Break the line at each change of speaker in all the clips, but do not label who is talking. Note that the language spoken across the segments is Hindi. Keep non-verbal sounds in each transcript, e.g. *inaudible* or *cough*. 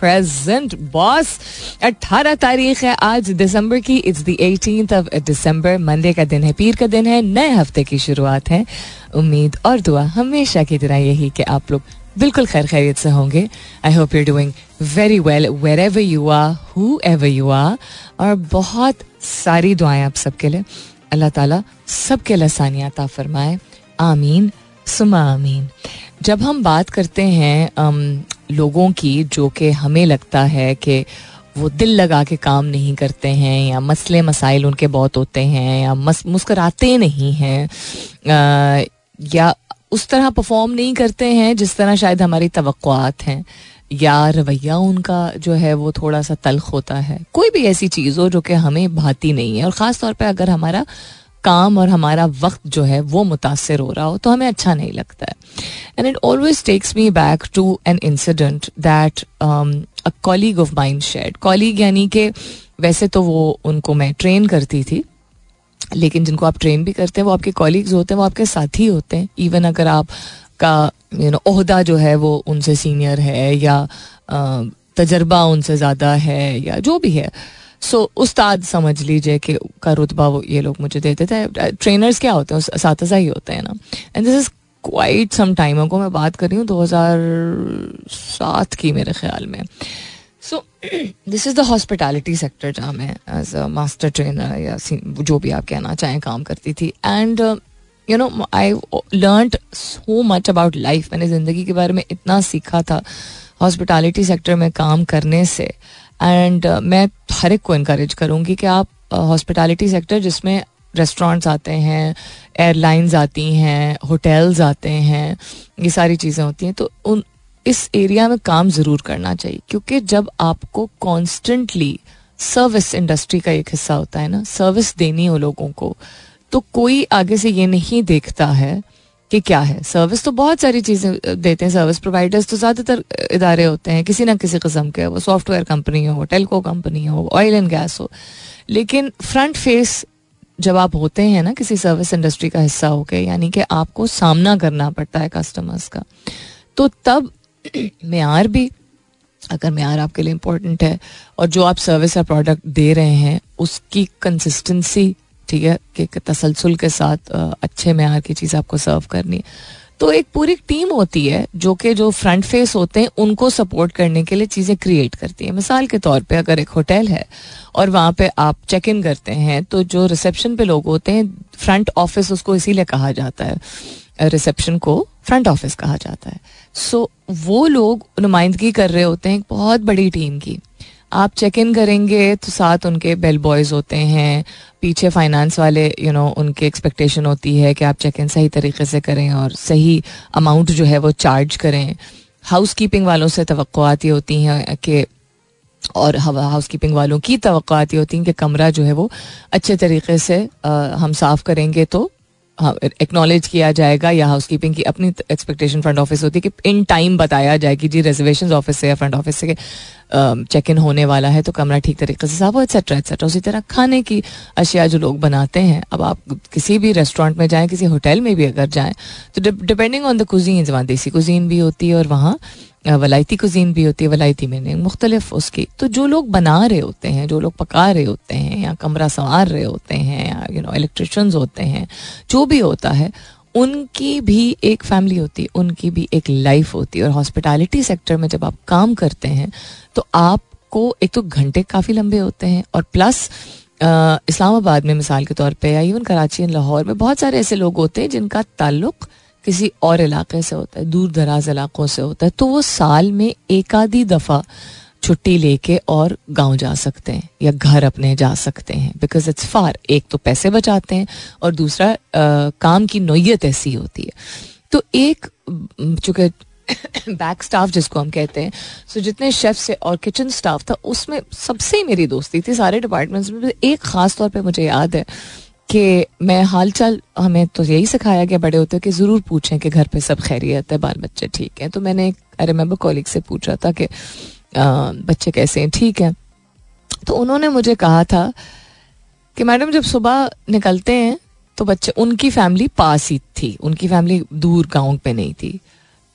प्रेजेंट बॉस 18 तारीख है आज दिसंबर की. It's the 18th of December Monday का दिन है, पीर का दिन है. नए हफ़्ते की शुरुआत है. उम्मीद और दुआ हमेशा की तरह यही कि आप लोग बिल्कुल खैर खैरियत से होंगे. I hope you doing very well wherever you are whoever you are और बहुत सारी दुआएँ आप सबके लिए. अल्लाह ताला सबके लसानियात फरमाए. आमीन. सुमा आमीन. जब हम बात करते हैं अम, लोगों की जो कि हमें लगता है कि वो दिल लगा के काम नहीं करते हैं या मसले मसाइल उनके बहुत होते हैं या मस मुस्कराते नहीं हैं या उस तरह परफॉर्म नहीं करते हैं जिस तरह शायद हमारी तवक्कुआत हैं या रवैया उनका जो है वो थोड़ा सा तलख होता है। कोई भी ऐसी चीज़ हो जो कि हमें भाती नहीं है और ख़ास तौर पे अगर हमारा काम और हमारा वक्त जो है वो मुतासर हो रहा हो तो हमें अच्छा नहीं लगता है। And it always takes me back to an incident that a colleague of mine shed colleague यानी कि वैसे तो वो उनको मैं ट्रेन करती थी, लेकिन जिनको आप ट्रेन भी करते हैं, वो आपके कॉलीग्स होते हैं, वो आपके साथी होते हैं। इवन अगर आप का यू नो ओहदा जो है वो उनसे सीनियर है या तजर्बा उनसे ज़्यादा है या जो भी है। सो उस्ताद समझ लीजिए कि का रुतबा वो ये लोग मुझे देते थे। ट्रेनर्स क्या होते हैं? साथ ही होते हैं ना। And this is quite some time को मैं बात कर रही हूँ, दो हज़ार सात की मेरे ख्याल में। So this is the hospitality sector जहाँ मैं एज अ मास्टर ट्रेनर या जो भी आप कहना चाहें, काम करती थी। And you know I learn so much about life मैंने ज़िंदगी के बारे में इतना सीखा था। हॉस्पिटैलिटी सेक्टर में काम करने से। एंड uh, मैं हर एक को इनक्रेज करूँगी कि आप हॉस्पिटैलिटी सेक्टर जिसमें रेस्टोरेंट्स आते हैं एयरलाइंस आती हैं होटल्स आते हैं ये सारी चीज़ें होती हैं तो उन इस एरिया में काम ज़रूर करना चाहिए। क्योंकि जब आपको कॉन्स्टेंटली सर्विस इंडस्ट्री का एक हिस्सा होता है ना सर्विस देनी हो लोगों को तो कोई आगे से ये नहीं देखता है कि क्या है? सर्विस तो बहुत सारी चीज़ें देते हैं सर्विस प्रोवाइडर्स तो ज़्यादातर इदारे होते हैं, किसी ना किसी कस्म के। वो सॉफ्टवेयर कंपनी हो टेलको कंपनी हो ऑयल एंड गैस हो। लेकिन फ्रंट फेस जब आप होते हैं ना, किसी सर्विस इंडस्ट्री का हिस्सा हो के यानी कि आपको सामना करना पड़ता है कस्टमर्स का तो तब *clears throat* मैार भी, अगर मैार आपके लिए इम्पोर्टेंट है, और जो आप सर्विस या प्रोडक्ट दे रहे हैं, उसकी कंसिस्टेंसी ठीक है कि तसलसल के साथ अच्छे मैार की चीज़ आपको सर्व करनी है। तो एक पूरी टीम होती है जो कि जो फ्रंट फेस होते हैं उनको सपोर्ट करने के लिए चीज़ें क्रिएट करती है। मिसाल के तौर पे अगर एक होटल है और वहाँ पे आप चेक इन करते हैं तो जो रिसेप्शन पे लोग होते हैं फ्रंट ऑफ़िस उसको इसीलिए कहा जाता है। रिसेप्शन को फ्रंट ऑफ़िस कहा जाता है। सो so, वो लोग नुमाइंदगी कर रहे होते हैं एक बहुत बड़ी टीम की। आप चेक इन करेंगे तो साथ उनके बेल बॉयज़ होते हैं पीछे फाइनेंस वाले यू you नो know, उनकी एक्सपेक्टेशन होती है कि आप चेक इन सही तरीके से करें और सही अमाउंट जो है वो चार्ज करें। हाउस कीपिंग वालों से तवक्कुआती होती हैं कि और हाउस कीपिंग वालों की तवक्कुआती होती हैं कि कमरा जो है वो अच्छे तरीके से अ, हम साफ़ करेंगे तो एक्नॉलेज किया जाएगा या हाउस कीपिंग की अपनी एक्सपेक्टेशन फ्रंट ऑफ़िस होती है कि इन टाइम बताया जाए कि जी रिजर्वेशन ऑफ़िस से या फ्रंट ऑफ़िस से चेक इन होने वाला है तो कमरा ठीक तरीके से साफ़ हो एक्सेट्रा एक्सेट्रा उसी तरह खाने की अशिया जो लोग बनाते हैं, अब आप किसी भी रेस्टोरेंट में जाएँ, किसी होटल में भी अगर जाएँ तो डिपेंडिंग ऑन द कुजीन वहाँ देसी कुजीन भी होती है और वहाँ वलायती कुजीन भी होती है, वलायती में मुख्तलिफ़ उसकी। तो जो लोग बना रहे होते हैं, जो लोग पका रहे होते हैं, या कमरा संवार रहे होते हैं, या यू नो इलेक्ट्रिशियंस होते हैं, जो भी होता है, उनकी भी एक फैमिली होती है उनकी भी एक लाइफ होती। है और हॉस्पिटैलिटी सेक्टर में जब आप काम करते हैं तो आपको एक तो घंटे काफ़ी लंबे होते हैं, और प्लस इस्लामाबाद में मिसाल के तौर पे, या इवन कराची एंड लाहौर में बहुत सारे ऐसे लोग होते हैं जिनका ताल्लुक किसी और इलाके से होता है दूर दराज इलाकों से होता है तो वो साल में एक आधी दफ़ा छुट्टी लेके और गाँव जा सकते हैं या घर अपने जा सकते हैं बिकॉज़ इट्स फार एक तो पैसे बचाते हैं और दूसरा अ, काम की नोयत ऐसी होती है। तो एक चूँकि बैक स्टाफ जिसको हम कहते हैं सो so, जितने शेफ्स से और किचन स्टाफ था उसमें सबसे मेरी दोस्ती थी सारे डिपार्टमेंट्स में एक खास तौर पे मुझे याद है कि मैं हाल चाल हमें तो यही सिखाया गया बड़े होते कि ज़रूर पूछें कि घर पे सब खैरियत है बाल बच्चे ठीक हैं। तो मैंने आई रिमेंबर कॉलिग से पूछा था कि बच्चे कैसे हैं, ठीक है। तो उन्होंने मुझे कहा था कि मैडम, जब सुबह निकलते हैं तो बच्चे, उनकी फैमिली पास ही थी, उनकी फैमिली दूर गाँव पे नहीं थी।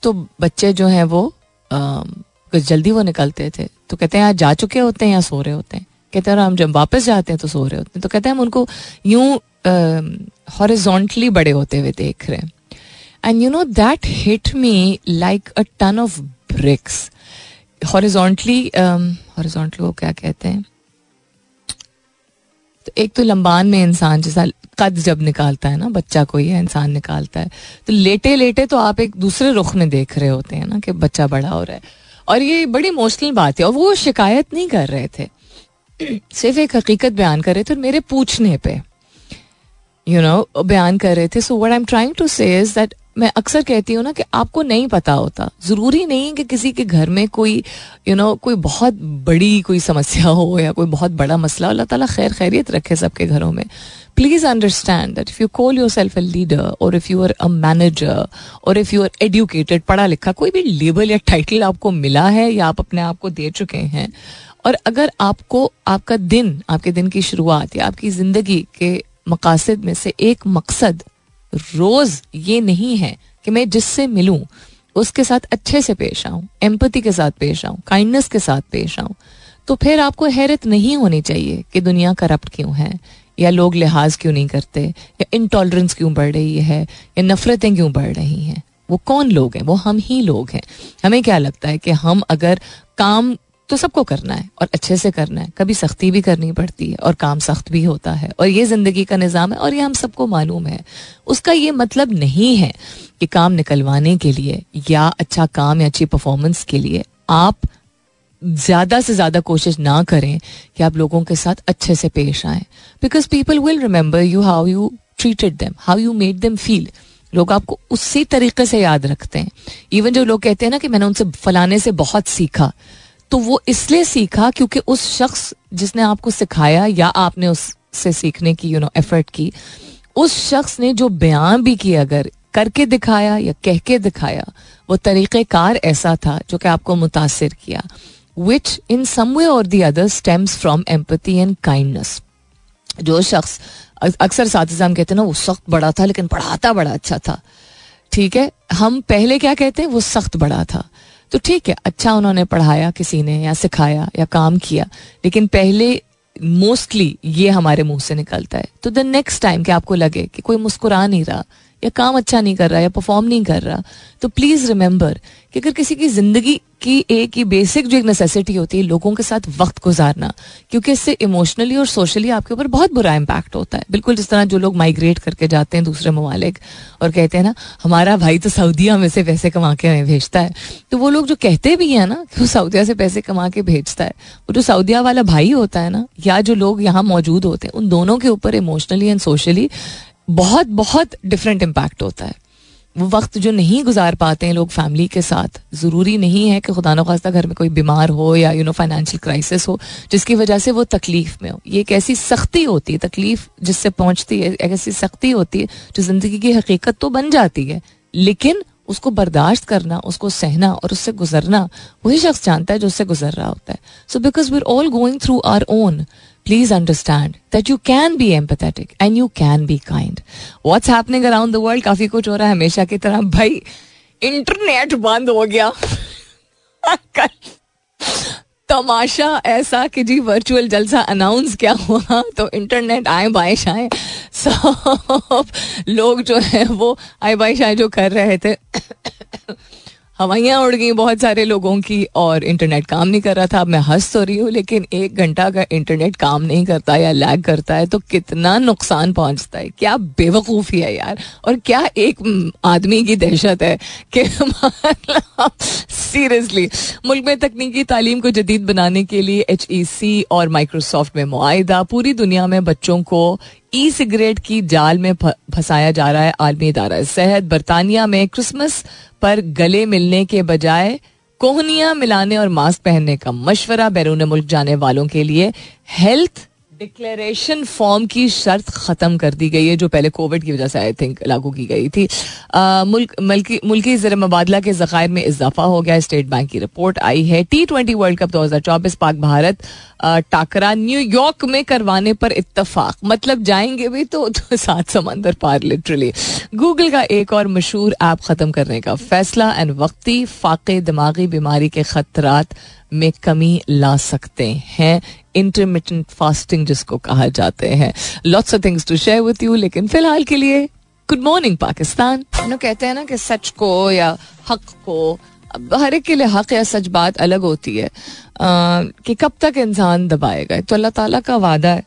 तो बच्चे जो हैं वो कुछ जल्दी वो निकलते थे। तो कहते हैं, आज जा चुके होते हैं या सो रहे होते हैं? कहते हैं, और हम जब वापस जाते हैं तो सो रहे होते हैं। तो कहते हैं, हम उनको यूँ हॉरिजॉन्टली बड़े होते हुए देख रहे हैं। And you know that hit me like a ton of bricks horizontally horizontally वो क्या कहते हैं? तो एक तो लंबान में इंसान जैसा कद जब निकालता है ना, बच्चा कोई है, इंसान निकालता है। तो लेटे लेटे तो आप एक दूसरे रुख में देख रहे होते हैं ना कि बच्चा बड़ा हो रहा है। और ये बड़ी इमोशनल बात है, और वो शिकायत नहीं कर रहे थे। सिर्फ़ एक हकीकत बयान कर रहे थे और मेरे पूछने पे यू नो बयान कर रहे थे। So what I am trying to say that मैं अक्सर कहती हूँ ना कि आपको नहीं पता होता। ज़रूरी नहीं कि किसी के घर में कोई यू you नो know, कोई बहुत बड़ी कोई समस्या हो या कोई बहुत बड़ा मसला अल्लाह ताला खैर खैरियत रखे सबके घरों में। Please understand that if you call yourself a leader और if you are a manager और इफ़ यू आर एडुकेटेड पढ़ा लिखा कोई भी लेबल या टाइटल आपको मिला है या आप अपने आप को दे चुके हैं और अगर आपको आपका दिन आपके दिन की शुरुआत या आपकी ज़िंदगी के मकासद में से एक मकसद रोज ये नहीं है कि मैं जिससे मिलूं, उसके साथ अच्छे से पेश आऊँ एम्पति के साथ पेश आऊँ काइंडनेस के साथ पेश आऊँ तो फिर आपको हैरत नहीं होनी चाहिए कि दुनिया करप्ट क्यों है, या लोग लिहाज क्यों नहीं करते, या इंटॉलरेंस क्यों बढ़ रही है, या नफरतें क्यों बढ़ रही हैं। वो कौन लोग हैं? वो हम ही लोग हैं। हमें क्या लगता है कि हम अगर काम तो सबको करना है और अच्छे से करना है। कभी सख्ती भी करनी पड़ती है और काम सख्त भी होता है। और ये ज़िंदगी का निज़ाम है और ये हम सबको मालूम है। उसका ये मतलब नहीं है कि काम निकलवाने के लिए या अच्छा काम या अच्छी परफॉर्मेंस के लिए आप ज़्यादा से ज़्यादा कोशिश ना करें कि आप लोगों के साथ अच्छे से पेश आए। Because people will remember you how you treated them how you made them feel लोग आपको उसी तरीके से याद रखते हैं। इवन जो लोग कहते हैं ना कि मैंने उनसे फलाने से बहुत सीखा। तो वो इसलिए सीखा क्योंकि उस शख्स जिसने आपको सिखाया या आपने उससे सीखने की यू नो एफर्ट की, उस शख्स ने जो बयान भी किया, अगर करके दिखाया या कह के दिखाया, वो तरीक़ेकार ऐसा था जो कि आपको मुतासर किया विच इन सम वे और the other stems from empathy and kindness जो शख्स, अक्सर साथ कहते हैं ना, वो सख्त बड़ा था, लेकिन पढ़ाता बड़ा अच्छा था। ठीक है? हम पहले क्या कहते हैं? वो सख्त बड़ा था। तो ठीक है अच्छा उन्होंने पढ़ाया, किसी ने, या सिखाया, या काम किया, लेकिन पहले मोस्टली ये हमारे मुँह से निकलता है। तो द नेक्स्ट टाइम कि आपको लगे कि कोई मुस्कुरा नहीं रहा या काम अच्छा नहीं कर रहा, या परफॉर्म नहीं कर रहा तो प्लीज़ रिमेंबर कि अगर किसी की ज़िंदगी की एक ही बेसिक जो एक नेसेसिटी होती है, लोगों के साथ वक्त गुजारना, क्योंकि इससे इमोशनली और सोशली आपके ऊपर बहुत बुरा इम्पैक्ट होता है। बिल्कुल जिस तरह जो लोग माइग्रेट करके जाते हैं दूसरे ममालिक, और कहते हैं ना, हमारा भाई तो सऊदिया में से पैसे कमा के हमें भेजता है। तो वो लोग जो कहते भी हैं ना कि वो सऊदिया से पैसे कमा के भेजता है, वो जो सऊदिया वाला भाई होता है ना, या जो लोग यहाँ मौजूद होते हैं, उन दोनों के ऊपर इमोशनली एंड सोशली बहुत बहुत डिफरेंट इम्पैक्ट होता है। वो वक्त जो नहीं गुजार पाते हैं लोग फैमिली के साथ, ज़रूरी नहीं है कि खुदा न खास्ता घर में कोई बीमार हो या यू नो फाइनेंशियल क्राइसिस हो, जिसकी वजह से वो तकलीफ़ में हो। ये एक ऐसी सख्ती होती है, तकलीफ़ जिससे पहुँचती है, एक ऐसी सख्ती होती है जो ज़िंदगी की हकीकत तो बन जाती है, लेकिन उसको बर्दाश्त करना, उसको सहना और उससे गुजरना, वही शख्स जानता है जो उससे गुजर रहा होता है। So because we are all going through our own please understand that you can be empathetic and you can be kind. What's happening around the world? काफ़ी कुछ हो रहा है हमेशा की तरह। भाई इंटरनेट बंद हो गया। तमाशा ऐसा कि जी वर्चुअल जलसा अनाउंस क्या हुआ? तो इंटरनेट आए बारिश आए सब लोग जो है वो आए बारिश आए जो कर रहे थे। हवाइयाँ उड़ गई बहुत सारे लोगों की और इंटरनेट काम नहीं कर रहा था। अब मैं हंस तो रही हूँ, लेकिन एक घंटा अगर इंटरनेट काम नहीं करता या लैग करता है तो कितना नुकसान पहुँचता है। क्या बेवकूफ़ी है यार। और क्या एक आदमी की दहशत है कि *laughs* सीरियसली मुल्क में तकनीकी तालीम को जदीद बनाने के लिए एच ई सी और माइक्रोसॉफ्ट में मुआदा पूरी दुनिया में बच्चों को ई सिगरेट की जाल में फंसाया जा रहा है आलमी इदारा। सेहत बरतानिया में क्रिसमस पर गले मिलने के बजाय कोहनिया मिलाने और मास्क पहनने का मशवरा बैरून मुल्क जाने वालों के लिए हेल्थ डिक्लेरेशन फॉर्म की शर्त खत्म कर दी गई है, जो पहले कोविड की वजह से आई थिंक लागू की गई थी। मुल्क, मुल्की मुल्की जर मुबादला के जखायर में इजाफा हो गया। स्टेट बैंक की रिपोर्ट आई है। टी ट्वेंटी वर्ल्ड कप दो हज़ार चौबीस, पाक भारत टाकरा न्यूयॉर्क में करवाने पर इतफाक मतलब जाएँगे भी तो, तो सात समंदर पार लिटरली गूगल का एक और मशहूर ऐप खत्म करने का फैसला एंड वक्ती फाके दिमागी बीमारी के खतरात में कमी ला सकते हैं। इंटरमीडियंट फास्टिंग जिसको कहा जाते हैं। Lots of things to share with you लेकिन फ़िलहाल के लिए गुड मॉर्निंग पाकिस्तान। कहते हैं ना कि सच को या हक को हर एक के लिए हक या सच बात अलग होती है कि कब तक इंसान दबाएगा तो अल्लाह ताला का वादा है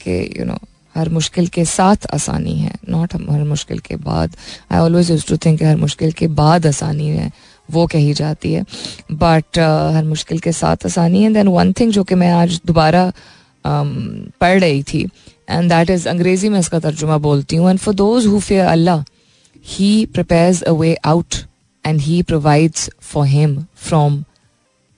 कि यू नो हर मुश्किल के साथ आसानी है नॉट हर मुश्किल के बाद। I always use to think हर मुश्किल के बाद आसानी है वो कही जाती है। बट uh, हर मुश्किल के साथ आसानी है। देन वन थिंग जो कि मैं आज दोबारा um, पढ़ रही थी एंड दैट इज़ अंग्रेज़ी में इसका तर्जुमा बोलती हूँ। And for those who fear Allah he prepares a way out and he provides for him from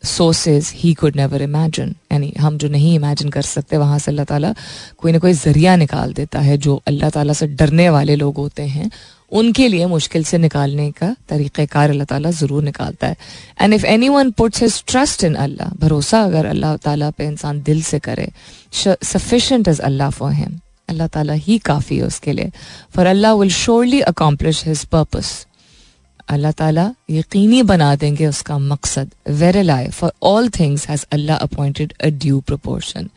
sources he could never imagine यानी हम जो नहीं इमेजिन कर सकते वहाँ से अल्लाह ताला कोई ना कोई ज़रिया निकाल देता है जो अल्लाह ताला से डरने वाले लोग होते हैं उनके लिए मुश्किल से निकालने का तरीक़ार अल्लाह ताला ज़रूर निकालता है and if anyone puts his trust in Allah भरोसा अगर अल्लाह ताला पे इंसान दिल से करे sufficient is Allah for him अल्लाह ताला ही काफ़ी है उसके लिए for Allah will surely accomplish his purpose अल्लाह ताला यकीनी बना देंगे उसका मकसद। Verily for all things has Allah appointed a due proportion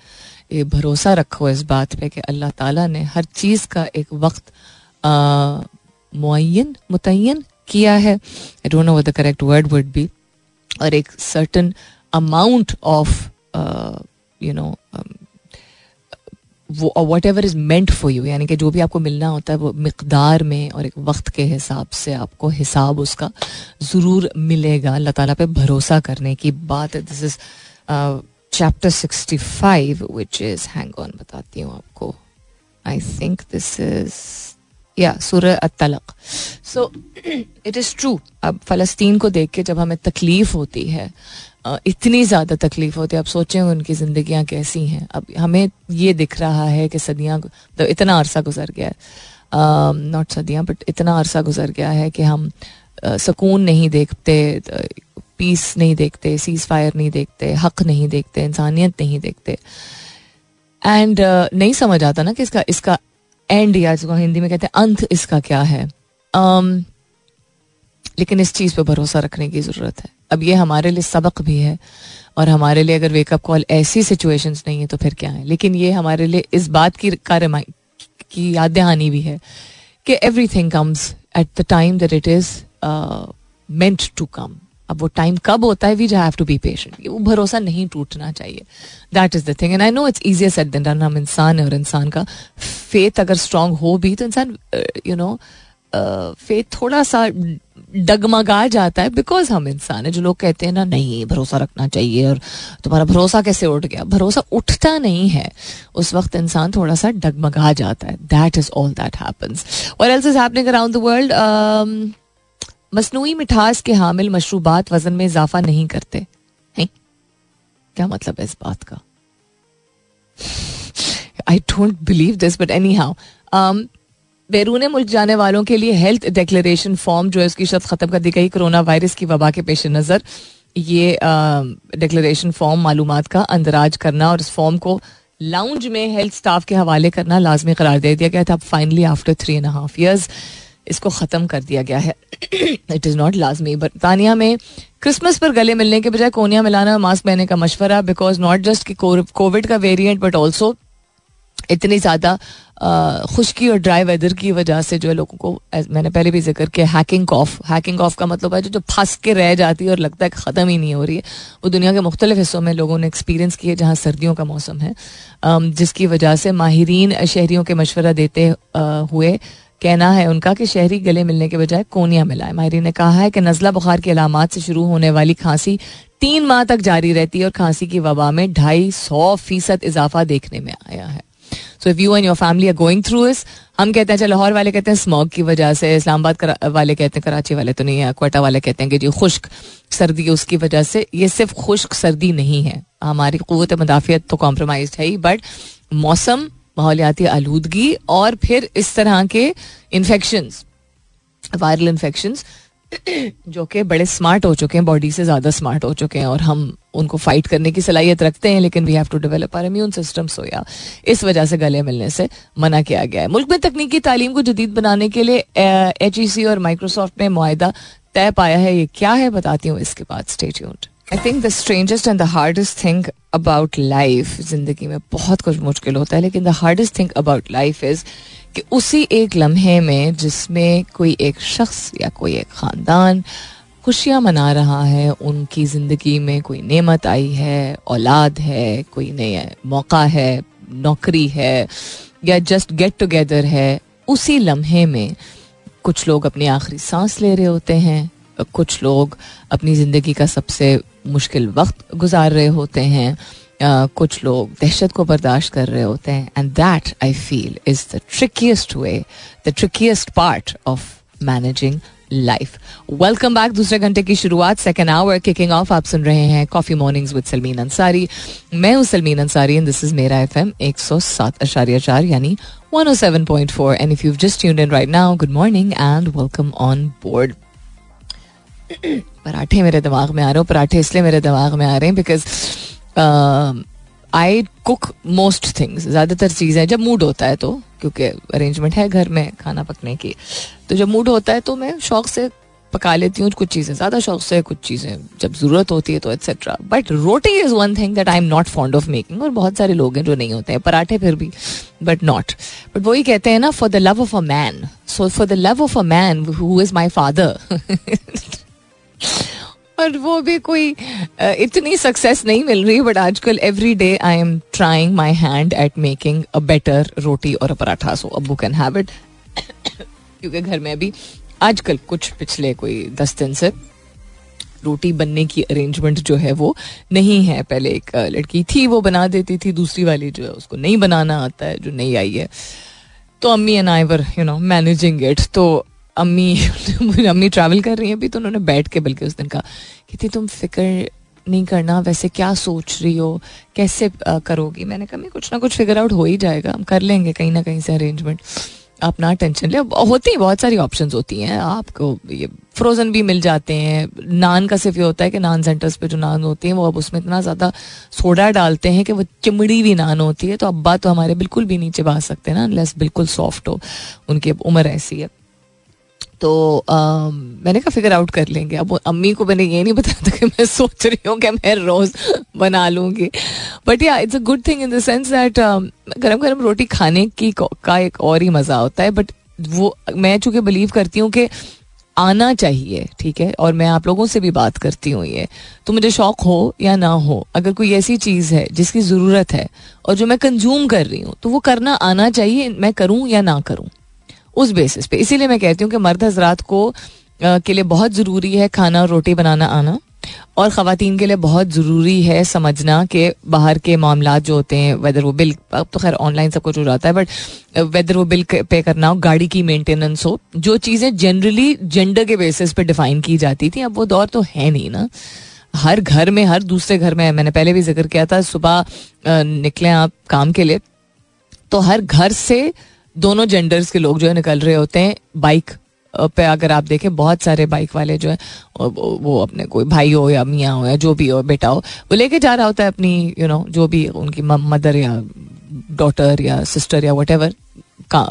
ये भरोसा रखो इस बात पे कि अल्लाह ताला ने हर चीज़ का एक वक्त मुन मुतन किया है। I don't know the correct word would be और एक certain amount of you know वो whatever is meant for you यानी कि जो भी आपको मिलना होता है, वो मकदार में और एक वक्त के हिसाब से आपको हिसाब उसका ज़रूर मिलेगा। अल्लाह ताला पे भरोसा करने की बात है। This is chapter sixty five which is hang on बताती हूँ आपको। आई थिंक दिस इज़ या सुर तलक सो इट इज़ ट्रू अब फ़लस्तीन को देख के जब हमें तकलीफ़ होती है इतनी ज़्यादा तकलीफ़ होती है। अब सोचें उनकी ज़िंदगियाँ कैसी हैं। अब हमें ये दिख रहा है कि सदियाँ तो इतना अरसा गुजर गया है। नॉट सदियाँ बट इतना अरसा गुजर गया है कि हम सुकून नहीं देखते पीस नहीं देखते सीज फायर नहीं देखते हक नहीं देखते इंसानियत नहीं देखते। एंड uh, नहीं समझ आता ना कि इसका इसका एंड या जिसको हिंदी में कहते हैं अंत इसका क्या है। um, लेकिन इस चीज़ पे भरोसा रखने की ज़रूरत है। अब ये हमारे लिए सबक भी है और हमारे लिए अगर वेकअप कॉल ऐसी सिचुएशंस नहीं है तो फिर क्या है? लेकिन ये हमारे लिए इस बात की कार्य की याद दहानी भी है कि everything comes at the time that it is meant to come अब वो टाइम कब होता है? We have to be patient वो भरोसा नहीं टूटना चाहिए। That is the thing and I know it's easier said than हम इंसान है और इंसान का फेथ अगर स्ट्रांग हो भी तो इंसान यू नो फेथ थोड़ा सा डगमगा जाता है बिकॉज़ हम इंसान है, जो लोग कहते हैं ना, नहीं, भरोसा रखना चाहिए और तुम्हारा भरोसा कैसे उठ गया? भरोसा उठता नहीं है। उस वक्त इंसान थोड़ा सा डगमगा जाता है। That is all that happens और else is happening around the world मसनू मिठास के हामिल मशरूबात वज़न में इजाफा नहीं करते। हैं? क्या मतलब है इस बात का? I don't believe this but anyhow बैरून मुल्क जाने वालों के लिए हेल्थ डिक्लेरेशन फॉर्म जो है उसकी शर्त ख़त्म कर दी गई कोरोना वायरस की वबा के पेश नज़र। ये डिक्लेरेशन फॉर्म मालूम का अंदराज करना और इस फॉर्म को लाउंज में हेल्थ स्टाफ के हवाले करना लाजमी करार दे दिया गया था। अब finally after three and half years इसको ख़त्म कर दिया गया है। इट इज़ नॉट लाजमी। बरतानिया में क्रिसमस पर गले मिलने के बजाय कोनिया मिलाना और मास्क पहनने का मशवरा बिकॉज़ नॉट जस्ट कि कोविड का वेरिएंट बट ऑल्सो इतनी ज़्यादा खुशकी और ड्राई वेदर की वजह से जो है लोगों को मैंने पहले भी ज़िक्र किया हैकिंग ऑफ़ हैकिंग ऑफ़ का मतलब है जो जो फंस के रह जाती है और लगता है कि ख़त्म ही नहीं हो रही है। वो दुनिया के मुख्तलिफ़ हिस्सों में लोगों ने एक्सपीरियंस किए जहाँ सर्दियों का मौसम है। जिसकी वजह से माहरीन शहरीों के मशवरा देते हुए कहना है उनका कि शहरी गले मिलने के बजाय कोनिया मिलाए माहरीन ने कहा है कि नज़ला बुखार की अलामत से शुरू होने वाली खांसी तीन माह तक जारी रहती है और खांसी की वबा में ढाई सौ फ़ीसद इजाफा देखने में आया है। So if you and your family are going through इस हम कहते हैं लाहौर वाले कहते हैं स्मॉग की वजह से, इस्लामाबाद वाले कहते हैं, कराची वाले तो नहीं है कोयटा वाले कहते हैं कि जी, खुश्क सर्दी उसकी वजह से, ये सिर्फ़ खुश्क सर्दी नहीं है। हमारी क़वत मदाफियत तो कॉम्प्रोमाइज है ही बट मौसम, माहौलियाती आलूदगी और फिर इस तरह के इन्फेक्शन वायरल इन्फेक्शन *clears throat* जो कि बड़े स्मार्ट हो चुके हैं बॉडी से ज़्यादा स्मार्ट हो चुके हैं और हम उनको फाइट करने की सलाहियत रखते हैं, लेकिन we have to develop our immune system so या इस वजह से गले मिलने से मना किया गया है। मुल्क में तकनीकी तालीम को जदीद बनाने के लिए एच ई सी और माइक्रोसॉफ्ट ने माहा तय पाया है। ये क्या है, बताती हूँ इसके बाद। State I think the strangest and the hardest thing about life ज़िंदगी में बहुत कुछ मुश्किल होता है, लेकिन the hardest thing about life is कि उसी एक लम्हे में जिसमें कोई एक शख्स या कोई एक ख़ानदान खुशियाँ मना रहा है, उनकी ज़िंदगी में कोई नेमत आई है, औलाद है, कोई नया मौका है, नौकरी है, या जस्ट गेट टुगेदर है, उसी लम्हे में कुछ लोग अपनी आखिरी सांस ले रहे होते हैं, कुछ लोग अपनी ज़िंदगी का सबसे मुश्किल वक्त गुजार रहे होते हैं। कुछ लोग दहशत को बर्दाश्त कर रहे होते हैं and that I feel is the trickiest way the trickiest part of managing life welcome back दूसरे घंटे की शुरुआत सेकेंड आवर किकिंग ऑफ़ आप सुन रहे हैं coffee mornings with Salmeen Ansari मैं हूँ Salmeen Ansari and this is मेरा एफ़ एम एक सौ सात अशारिया चार, यानी one O seven point four and if you just tuned in right now good morning and welcome on board पराठे मेरे दिमाग में आ रहे हो, पराठे इसलिए मेरे दिमाग में आ रहे हैं because I cook most things ज़्यादातर चीज़ें, जब मूड होता है तो क्योंकि अरेंजमेंट है घर में खाना पकने की। तो जब मूड होता है तो मैं शौक से पका लेती हूँ कुछ चीज़ें, ज़्यादा शौक से कुछ चीज़ें, जब ज़रूरत होती है तो etcetera but roti is one thing that I am not fond of making और बहुत सारे लोग हैं जो नहीं होते हैं, पराठे फिर भी बट नॉट बट वही कहते हैं ना for the love of a man so for the love of a man who is my father और वो भी कोई इतनी सक्सेस नहीं मिल रही बट आजकल every day I am trying my hand at making a better roti और a paratha. So Abu can have it क्योंकि घर में अभी आजकल कुछ पिछले कोई दस दिन से रोटी बनने की अरेंजमेंट जो है वो नहीं है. पहले एक लड़की थी, वो बना देती थी. दूसरी वाली जो है उसको नहीं बनाना आता है, जो नहीं आई है. तो Ammi and I were you know managing it तो अम्मी *laughs* अम्मी ट्रैवल कर रही हैं अभी तो उन्होंने बैठ के बल्कि उस दिन कहा कि तुम फ़िक्र नहीं करना, वैसे क्या सोच रही हो, कैसे करोगी? मैंने कहा कुछ ना कुछ फिगर आउट हो ही जाएगा, हम कर लेंगे कहीं ना कहीं से अरेंजमेंट आप ना टेंशन ले होती है, बहुत सारी ऑप्शंस होती हैं, आपको ये फ्रोज़न भी मिल जाते हैं नान का सिर्फ़ ये होता है कि नान सेंटर्स पे जो नान होते हैं, वो अब उसमें इतना ज़्यादा सोडा डालते हैं कि वो चिमड़ी भी नान होती है तो अब्बा तो हमारे बिल्कुल भी नीचे बहा सकते हैं ना लेस बिल्कुल सॉफ्ट हो, उनकी उम्र ऐसी है। तो आ, मैंने कहा फिगर आउट कर लेंगे। अब अम्मी को मैंने ये नहीं बताया था कि मैं सोच रही हूँ कि मैं रोज बना लूँगी। बट या it's a good thing in the sense that गरम गरम रोटी खाने की का एक और ही मज़ा होता है। बट वो मैं चूँकि बिलीव करती हूँ कि आना चाहिए ठीक है? और मैं आप लोगों से भी बात करती हूँ ये। तो मुझे शौक हो या ना हो अगर कोई ऐसी चीज़ है जिसकी ज़रूरत है और जो मैं कंज्यूम कर रही हूँ तो वो करना आना चाहिए मैं करूँ या ना करूँ। उस बेसिस पे। इसीलिए मैं कहती हूँ कि मर्द हजरात को के लिए बहुत ज़रूरी है खाना और रोटी बनाना आना और ख़वान के लिए बहुत ज़रूरी है समझना कि बाहर के मामला जो होते हैं वेदर वो बिल, अब तो खैर ऑनलाइन सब कुछ हो जाता है बट वेदर वो बिल पे करना हो, गाड़ी की मेंटेनेंस हो, जो चीज़ें जनरली जेंडर के बेसिस पे डिफाइन की जाती थी, अब वो दौर तो है नहीं ना। हर घर में, हर दूसरे घर में, मैंने पहले भी ज़िक्र किया था, सुबह निकले आप काम के लिए तो हर घर से दोनों जेंडर्स के लोग जो है निकल रहे होते हैं बाइक पे अगर आप देखें, बहुत सारे बाइक वाले जो है वो अपने कोई भाई हो या मियाँ हो या जो भी हो, बेटा हो, वो लेके जा रहा होता है अपनी यू नो जो भी उनकी मदर या डॉटर या सिस्टर या वट एवर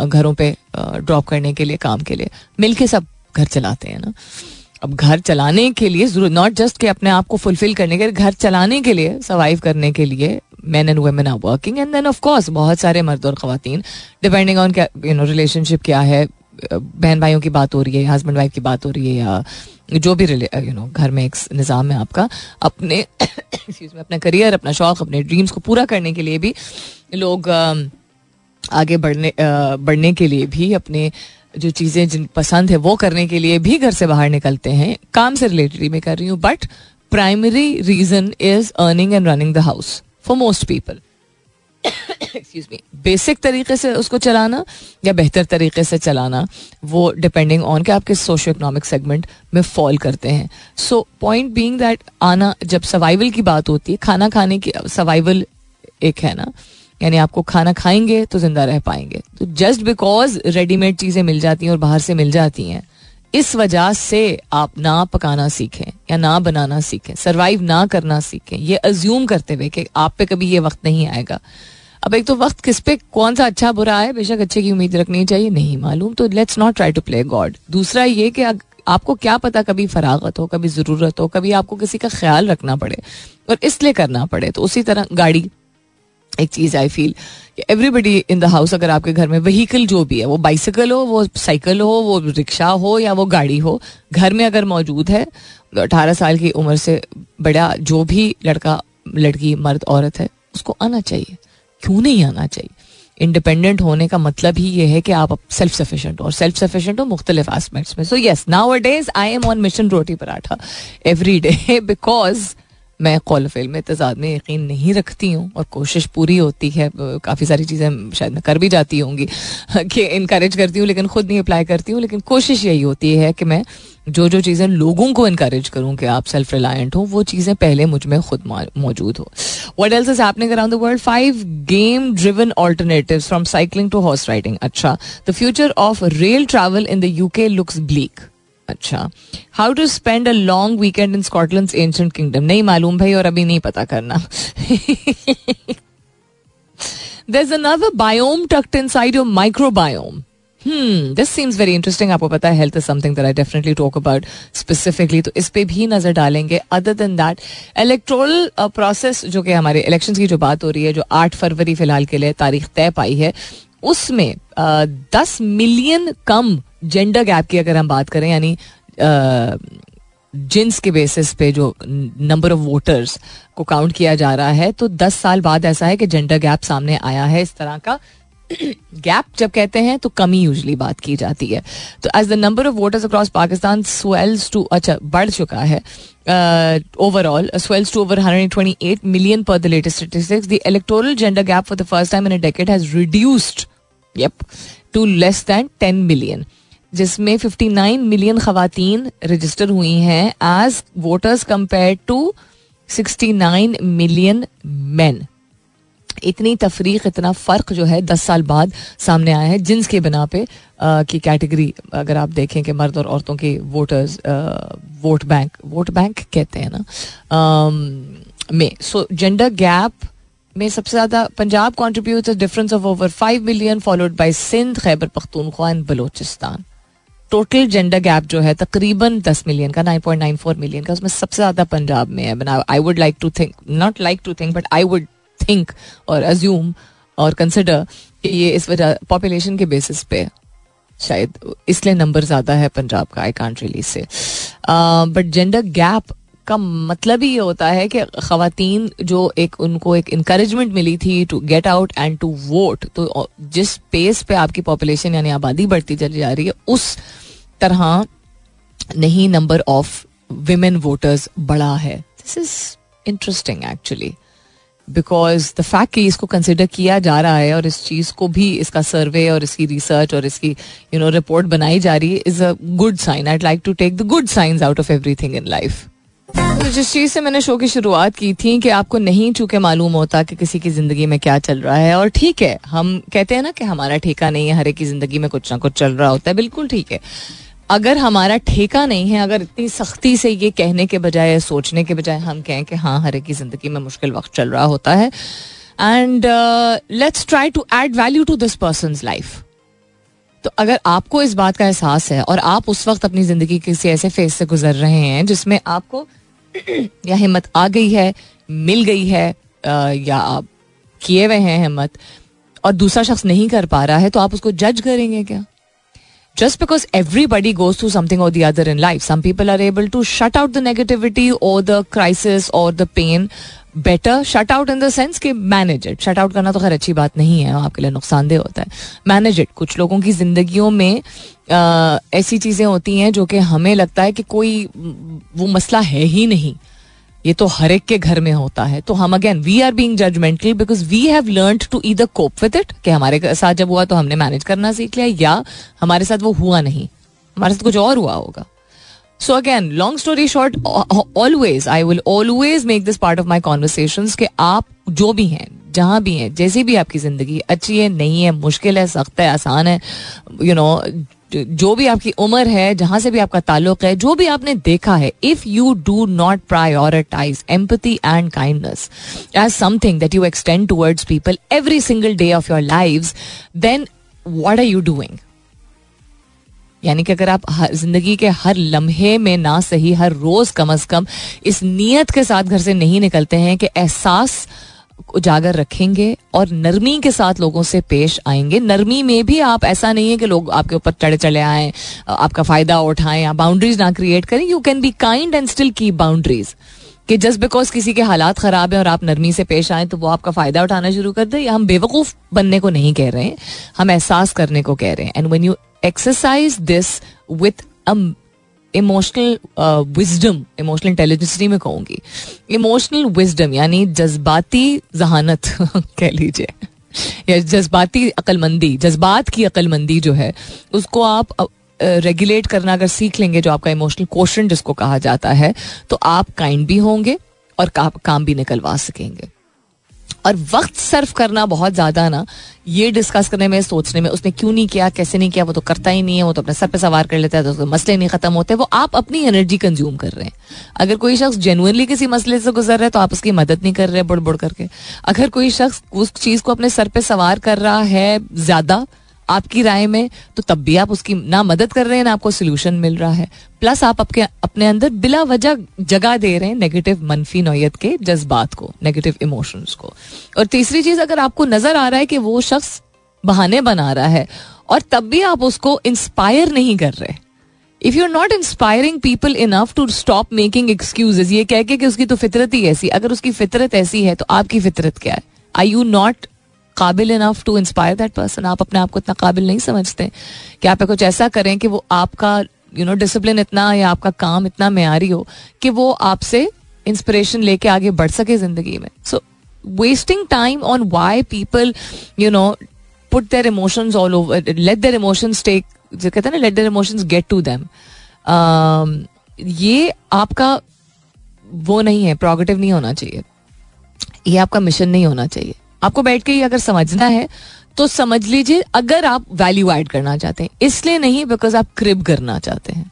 घरों पे ड्रॉप करने के लिए, काम के लिए, मिलके सब घर चलाते हैं ना। अब घर चलाने के लिए नॉट जस्ट कि अपने आप को फुलफिल करने के घर चलाने के लिए सर्वाइव करने के लिए man and women are working and then of course बहुत सारे मर्द और खातन depending on you know relationship क्या है, बहन भाइयों की बात हो रही है हस्बैंड वाइफ की बात हो रही है, या जो भी यू नो घर में एक निज़ाम है आपका, अपने में अपना करियर अपना शौक, अपने ड्रीम्स को पूरा करने के लिए भी लोग आगे बढ़ने बढ़ने के लिए भी अपने जो चीज़ें जिन पसंद है वो करने के लिए भी घर से बाहर निकलते हैं। काम से रिलेटेड मैं कर रही हूँ but primary reason is earning and running the house for most people excuse me basic तरीके से उसको चलाना या बेहतर तरीके से चलाना, वो डिपेंडिंग ऑन कि आप किस सोशो इकोनॉमिक सेगमेंट में फॉल करते हैं. सो पॉइंट बीइंग दैट आना, जब सर्वाइवल की बात होती है, खाना खाने की सर्वाइवल एक है ना? यानी आपको खाना खाएँगे तो ज़िंदा रह पाएँगे. तो जस्ट बिकॉज़ रेडीमेड चीज़ें मिल जाती हैं और बाहर से मिल जाती हैं इस वजह से आप ना पकाना सीखें या ना बनाना सीखें सरवाइव ना करना सीखें। ये अज्यूम करते हुए कि आप पे कभी ये वक्त नहीं आएगा। अब एक तो वक्त किस पे, कौन सा अच्छा बुरा है, बेशक अच्छे की उम्मीद रखनी चाहिए, नहीं मालूम तो let's not try to play God दूसरा ये कि आपको क्या पता कभी फरागत हो, कभी ज़रूरत हो, कभी आपको किसी का ख्याल रखना पड़े और इसलिए करना पड़े तो उसी तरह गाड़ी, एक चीज़ I feel everybody in the house अगर आपके घर में व्हीकल जो भी है, वो बाइसिकल हो, वो साइकिल हो, वो रिक्शा हो या वो गाड़ी हो, घर में अगर मौजूद है, अठारह साल की उम्र से बड़ा जो भी लड़का, लड़की, मर्द, औरत है, उसको आना चाहिए। क्यों नहीं आना चाहिए? इंडिपेंडेंट होने का मतलब ही ये है कि आप सेल्फ सफिशेंट और सेल्फ सफिशिएंट हो मुख्तलिफ़ एस्पेक्ट्स में। So yes nowadays I am on mission roti paratha every day because मैं कौल फिल में तजाद में यकीन नहीं रखती हूँ और कोशिश पूरी होती है काफ़ी सारी चीज़ें शायद मैं कर भी जाती होंगी, *laughs* कि इनक्रेज करती हूँ, लेकिन खुद नहीं अप्लाई करती हूँ, लेकिन कोशिश यही होती है कि मैं जो जो चीज़ें लोगों को इनक्रेज करूँ कि आप सेल्फ रिलायंट हो, वो चीज़ें पहले मुझमें खुद मौजूद हो। What else is happening around the world five game driven alternative from cycling to horse riding अच्छा the future of rail travel in the UK looks bleak अच्छा how to spend a long weekend in Scotland ancient kingdom नहीं मालूम भाई और अभी नहीं पता करना There's another biome tucked inside your microbiome. Hmm, this seems very interesting. आपको पता है health is something that I definitely talk about specifically तो इस पे भी नज़र डालेंगे other than that electoral process जो कि हमारे इलेक्शन की जो बात हो रही है जो आठ फरवरी फ़िलहाल के लिए तारीख तय पाई है उसमें दस मिलियन कम जेंडर गैप की अगर हम बात करें, यानी जिन्स के बेसिस पे जो नंबर ऑफ़ वोटर्स को काउंट किया जा रहा है तो दस साल बाद ऐसा है कि जेंडर गैप सामने आया है इस तरह का। *clears throat* गैप जब कहते हैं तो कमी यूजली बात की जाती है। तो as the number of voters across Pakistan swells to अच्छा बढ़ चुका है। Overall swells to over 128 million per the latest statistics the electoral gender gap for the first time in a decade has reduced yup to less than 10 million जिसमें 59 मिलियन खातन रजिस्टर हुई हैं as voters compare to 69 million man इतनी तफरीक इतना फ़र्क जो है दस साल बाद सामने आया है जिन्स के बिना पे आ, की कैटेगरी अगर आप देखें कि मर्द और औरतों के voters vote bank vote bank कहते हैं ना आ, में। सो जेंडर गैप में सबसे ज़्यादा Punjab contribute difference of over five million followed by Sindh Khyber Pakhtunkhwa and Balochistan. Total gender gap जो है तकरीबन दस मिलियन का nine point nine four million का, उसमें सबसे ज़्यादा पंजाब में है। I would like to think not like to think but I would think और अज्यूम और कंसिडर कि ये इस वजह पॉपुलेशन के बेसिस पे शायद इसलिए नंबर ज़्यादा है पंजाब का आई कांट रिलीज़ से बट जेंडर गैप का मतलब ही ये होता है कि खातन जो एक उनको एक इंकरेजमेंट मिली थी to get out and to vote तो जिस पेस पे आपकी पॉपुलेशन यानी आबादी बढ़ती चली जा रही है, उस तरह नहीं नंबर ऑफ़ विमेन वोटर्स बढ़ा है। This is interesting actually because the fact कि इसको कंसिडर किया जा रहा है और इस चीज़ को भी, इसका सर्वे और इसकी रिसर्च और इसकी यू नो रिपोर्ट बनाई जा रही है is a good sign I like to take the good signs out of everything in life तो जिस चीज़ से मैंने शो की शुरुआत की थी कि आपको नहीं चूँकि मालूम होता कि किसी की ज़िंदगी में क्या चल रहा है। और ठीक है, हम कहते हैं ना कि हमारा ठेका नहीं है, हर एक की ज़िंदगी में कुछ ना कुछ चल रहा होता है। बिल्कुल ठीक है। अगर हमारा ठेका नहीं है, अगर इतनी सख्ती से ये कहने के बजाय, सोचने के बजाय हम कहें कि हाँ हर एक की ज़िंदगी में मुश्किल वक्त चल रहा होता है। And let's try to add value to this person life तो अगर आपको इस बात का एहसास है और आप उस वक्त अपनी ज़िंदगी किसी ऐसे फ़ेज़ से गुजर रहे हैं जिसमें आपको या हिम्मत आ गई है, मिल गई है या आप किए हुए हैं हिम्मत, और दूसरा शख्स नहीं कर पा रहा है तो आप उसको जज करेंगे क्या? Just because everybody goes to something और the other in life some people are able to shut out the negativity और द क्राइसिस और the pain better shut out in the sense कि मैनेज इट शट आउट करना तो खैर अच्छी बात नहीं है आपके लिए नुकसानदेह होता है। मैनेज इट कुछ लोगों की जिंदगियों में आ, ऐसी चीज़ें होती हैं जो कि हमें लगता है कि कोई वो मसला है ही नहीं। ये तो हर एक के घर में होता है। तो हम again we are being judgmental because we have learn to either cope with it कि हमारे साथ जब हुआ तो हमने मैनेज करना सीख लिया या हमारे साथ वो हुआ नहीं। हमारे साथ कुछ और हुआ होगा। So again long story short always I will always make this part of my conversation कि आप जो भी हैं, जहाँ भी हैं, जैसी भी आपकी ज़िंदगी, अच्छी है, नहीं है, मुश्किल है, सख्त है, आसान है यू नो जो भी आपकी उम्र है, जहाँ से भी आपका ताल्लुक है, जो भी आपने देखा है if you do not prioritise empathy and kindness as something that you extend towards people every single day of your life then what are you doing यानी कि अगर आप ज़िंदगी के हर लम्हे में ना सही, हर रोज कम अज कम इस नीयत के साथ घर से नहीं निकलते हैं कि एहसास उजागर रखेंगे और नरमी के साथ लोगों से पेश आएँगे। नरमी में भी आप, ऐसा नहीं है कि लोग आपके ऊपर चढ़े चले आए, आपका फ़ायदा उठाएँ या बाउंड्रीज ना क्रिएट करें। You can be kind and still keep boundaries कि जस्ट बिकॉज़ किसी के हालात खराब है और आप नरमी से पेश आए तो वो आपका फ़ायदा उठाना शुरू कर दे। या हम बेवकूफ़ बनने को नहीं कह रहे हैं। हम एहसास करने को कह रहे हैं। And when you exercise this with emotional wisdom emotional intelligence नहीं मैं कहूँगी. इमोशनल विजडम यानी जज्बाती जहानत, *laughs* कह लीजिए. या जज्बाती अक्लमंदी, जज्बात की अक्लमंदी जो है, उसको आप रेगुलेट करना अगर सीख लेंगे, जो आपका इमोशनल क्वेश्चन जिसको कहा जाता है तो आप काइंड भी होंगे और काम भी निकलवा सकेंगे. और वक्त सर्व करना बहुत ज़्यादा ना, ये डिस्कस करने में, सोचने में, उसने क्यों नहीं किया, कैसे नहीं किया, वो तो करता ही नहीं है, वो तो अपने सर पे सवार कर लेता है तो उसके मसले नहीं खत्म होते, वो आप अपनी एनर्जी कंज्यूम कर रहे हैं। अगर कोई शख्स जेनुअनली किसी मसले से गुजर रहा है तो आप उसकी मदद नहीं कर रहे बुड़ बुड़ करके। अगर कोई शख्स उस चीज़ को अपने सर पर सवार कर रहा है ज़्यादा आपकी राय में तो तब भी आप उसकी ना मदद कर रहे हैं, ना आपको सोल्यूशन मिल रहा है। प्लस आप अपने अपने अंदर बिला वजह जगह दे रहे हैं नेगेटिव मनफी नोयत के जज्बात को नेगेटिव इमोशंस को। और तीसरी चीज़, अगर आपको नज़र आ रहा है कि वो शख्स बहाने बना रहा है, और तब भी आप उसको इंस्पायर नहीं कर रहे। If you are not inspiring people enough to stop making excuses ये कह के कि उसकी तो फितरत ही ऐसी, अगर उसकी फितरत ऐसी है तो आपकी फितरत क्या है? आई यू नॉट काबिल enough to inspire that person आप अपने आप को इतना काबिल नहीं समझते कि आप कुछ ऐसा करें कि वो आपका यू नो डिसिप्लिन इतना या आपका काम इतना मैारी हो कि वो आपसे इंस्पिरेशन लेके आगे बढ़ सके ज़िंदगी में. So wasting time on why people you know put their emotions all over let their emotions take जो कहते हैं ना let their emotions get to them ये आपका वो नहीं है, प्रोगेटिव नहीं होना चाहिए. ये आपका मिशन नहीं होना चाहिए. आपको बैठ के ही अगर समझना है तो समझ लीजिए, अगर आप वैल्यू ऐड करना चाहते हैं। इसलिए नहीं बिकॉज़ आप क्रिब करना चाहते हैं।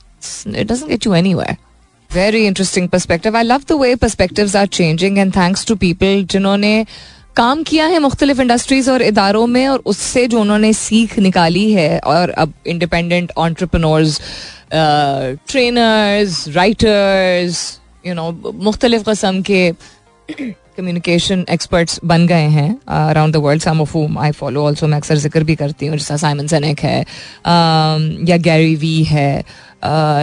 It doesn't get you anywhere very interesting perspective I love the way are changing and thanks to people जिन्होंने काम किया है मुख्तलिफ़ इंडस्ट्रीज़ और इदारों में, और उससे जो उन्होंने सीख निकाली है, और अब independent entrepreneurs trainers writers you know मुख्तलिफ़ कस्म के कम्युनिकेशन एक्सपर्ट्स बन गए हैं around the world some of whom I follow also मैं अक्सर ज़िक्र भी करती हूँ जैसा साइमन सनेक है um, या गैरी वी है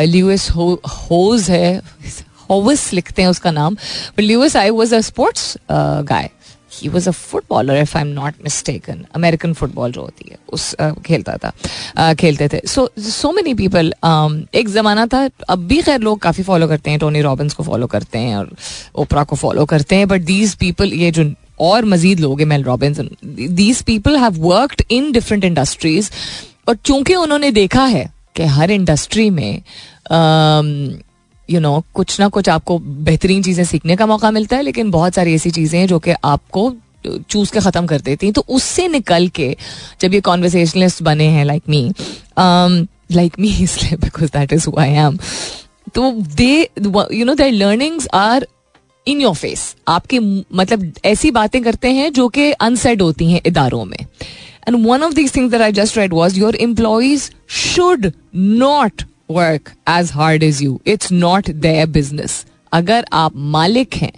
ल्यूस होज है *laughs* लिखते हैं उसका नाम but Lewis I was a sports guy he was a footballer if I am not mistaken American football जो होती है, उस खेलता था खेलते थे। सो सो मेनी पीपल एक ज़माना था, अब भी खैर लोग काफ़ी फॉलो करते हैं टोनी रॉबिन्स को फॉलो करते हैं और ओपरा को फॉलो करते हैं बट दीज पीपल ये जो और मजीद लोग हैं Mel Robbins these people have worked in different industries और चूँकि उन्होंने देखा है कि हर इंडस्ट्री में यू नो know, कुछ ना कुछ आपको बेहतरीन चीज़ें सीखने का मौका मिलता है लेकिन बहुत सारी ऐसी चीज़ें हैं जो कि आपको चूज़ के ख़त्म कर देती हैं। तो उससे निकल के जब ये कॉन्वर्सेशनलिस्ट बने हैं लाइक मी लाइक मी इसलिए because that is I am तो they you know their learnings are in your face आपके मतलब ऐसी बातें करते हैं जो कि अनसेड होती हैं इदारों में। And one of these things that I just wrote was your employees should not work as hard as you it's not their business अगर आप मालिक हैं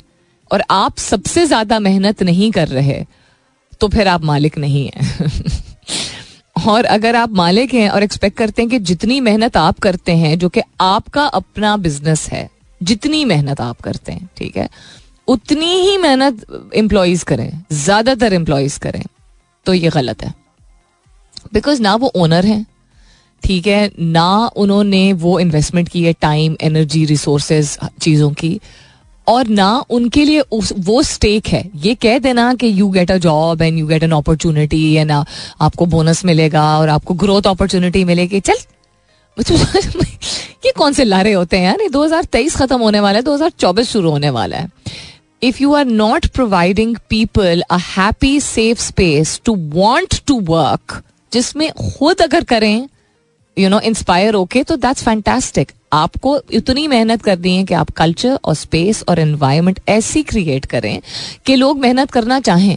और आप सबसे ज़्यादा मेहनत नहीं कर रहे तो फिर आप मालिक नहीं हैं। *laughs* और अगर आप मालिक हैं और एक्सपेक्ट करते हैं कि जितनी मेहनत आप करते हैं, जो कि आपका अपना बिज़नेस है, जितनी मेहनत आप करते हैं, ठीक है? उतनी ही मेहनत एम्प्लॉयज़ करें, ज़्यादातर एम्प्लॉयज़ करें तो ये गलत है। बिकॉज़ ना वो ओनर हैं ठीक है ना उन्होंने वो इन्वेस्टमेंट की है टाइम एनर्जी रिसोर्सेज चीज़ों की और ना उनके लिए उस, वो स्टेक है। ये कह देना कि you get a job and you get an opportunity and आपको बोनस मिलेगा और आपको ग्रोथ अपॉर्चुनिटी मिलेगी। चल *laughs* ये कौन से लारे होते हैं यार? ये 2023 खत्म होने वाला है 2024 शुरू होने वाला है। If you are not providing people a happy safe space to want to work जिसमें खुद अगर करें यू नो इंस्पायर होके तो दैट्स फैंटेस्टिक आपको इतनी मेहनत करनी है कि आप कल्चर और स्पेस और एनवायरमेंट ऐसी क्रिएट करें कि लोग मेहनत करना चाहें।